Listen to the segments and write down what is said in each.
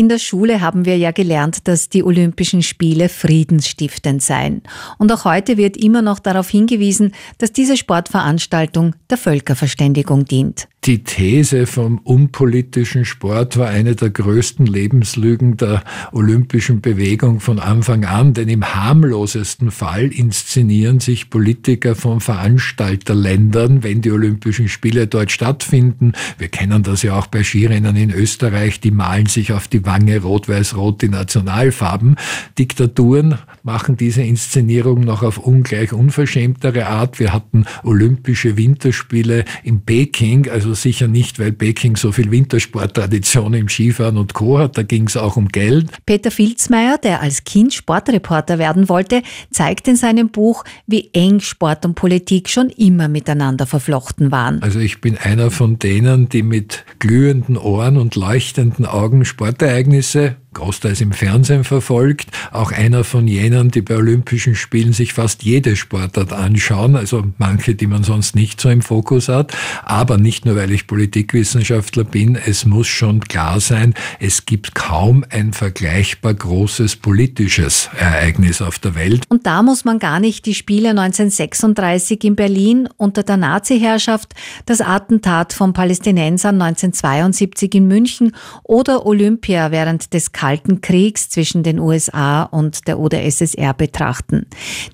In der Schule haben wir ja gelernt, dass die Olympischen Spiele friedensstiftend seien. Und auch heute wird immer noch darauf hingewiesen, dass diese Sportveranstaltung der Völkerverständigung dient. Die These vom unpolitischen Sport war eine der größten Lebenslügen der olympischen Bewegung von Anfang an, denn im harmlosesten Fall inszenieren sich Politiker von Veranstalterländern, wenn die Olympischen Spiele dort stattfinden. Wir kennen das ja auch bei Skirennen in Österreich, die malen sich auf die Wange rot-weiß-rot die Nationalfarben. Diktaturen machen diese Inszenierung noch auf ungleich unverschämtere Art. Wir hatten Olympische Winterspiele in Peking, also also sicher nicht, weil Peking so viel Wintersporttradition im Skifahren und Co. hat. Da ging es auch um Geld. Peter Filzmeier, der als Kind Sportreporter werden wollte, zeigt in seinem Buch, wie eng Sport und Politik schon immer miteinander verflochten waren. Also ich bin einer von denen, die mit glühenden Ohren und leuchtenden Augen Sportereignisse großteils im Fernsehen verfolgt, auch einer von jenen, die bei Olympischen Spielen sich fast jede Sportart anschauen, also manche, die man sonst nicht so im Fokus hat, aber nicht nur, weil ich Politikwissenschaftler bin, es muss schon klar sein, es gibt kaum ein vergleichbar großes politisches Ereignis auf der Welt. Und da muss man gar nicht die Spiele 1936 in Berlin unter der Nazi-Herrschaft, das Attentat von Palästinensern 1972 in München oder Olympia während des Kalten Kriegs zwischen den USA und der UdSSR betrachten.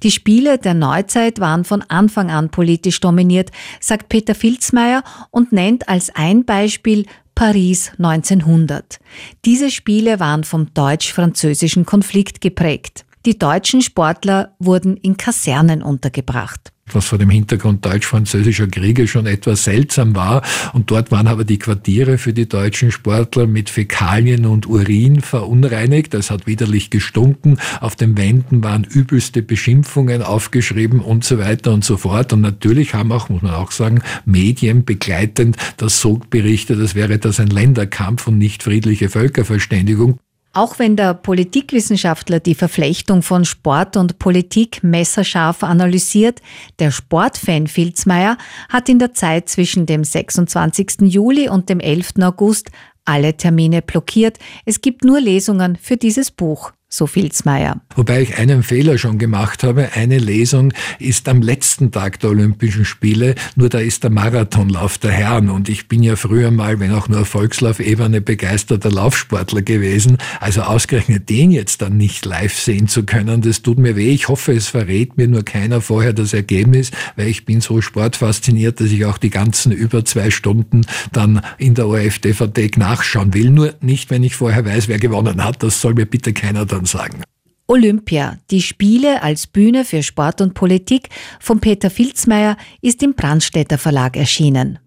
Die Spiele der Neuzeit waren von Anfang an politisch dominiert, sagt Peter Filzmeier und nennt als ein Beispiel Paris 1900. Diese Spiele waren vom deutsch-französischen Konflikt geprägt. Die deutschen Sportler wurden in Kasernen untergebracht was vor dem Hintergrund deutsch-französischer Kriege schon etwas seltsam war. Und dort waren aber die Quartiere für die deutschen Sportler mit Fäkalien und Urin verunreinigt. Das hat widerlich gestunken. Auf den Wänden waren übelste Beschimpfungen aufgeschrieben und so weiter und so fort. Und natürlich haben auch, muss man auch sagen, Medien begleitend das so berichtet, als wäre das ein Länderkampf und nicht friedliche Völkerverständigung. Auch wenn der Politikwissenschaftler die Verflechtung von Sport und Politik messerscharf analysiert, der Sportfan Filzmeier hat in der Zeit zwischen dem 26. Juli und dem 11. August alle Termine blockiert. Es gibt nur Lesungen für dieses Buch so Filzmeier. Wobei ich einen Fehler schon gemacht habe. Eine Lesung ist am letzten Tag der Olympischen Spiele, nur da ist der Marathonlauf der Herren und ich bin ja früher mal, wenn auch nur Volkslauf-Ebene, begeisterter Laufsportler gewesen. Also ausgerechnet den jetzt dann nicht live sehen zu können, das tut mir weh. Ich hoffe, es verrät mir nur keiner vorher das Ergebnis, weil ich bin so sportfasziniert, dass ich auch die ganzen über zwei Stunden dann in der ORF-DVD nachschauen will. Nur nicht, wenn ich vorher weiß, wer gewonnen hat. Das soll mir bitte keiner dann sagen. Olympia, die Spiele als Bühne für Sport und Politik von Peter Filzmeier ist im Brandstätter Verlag erschienen.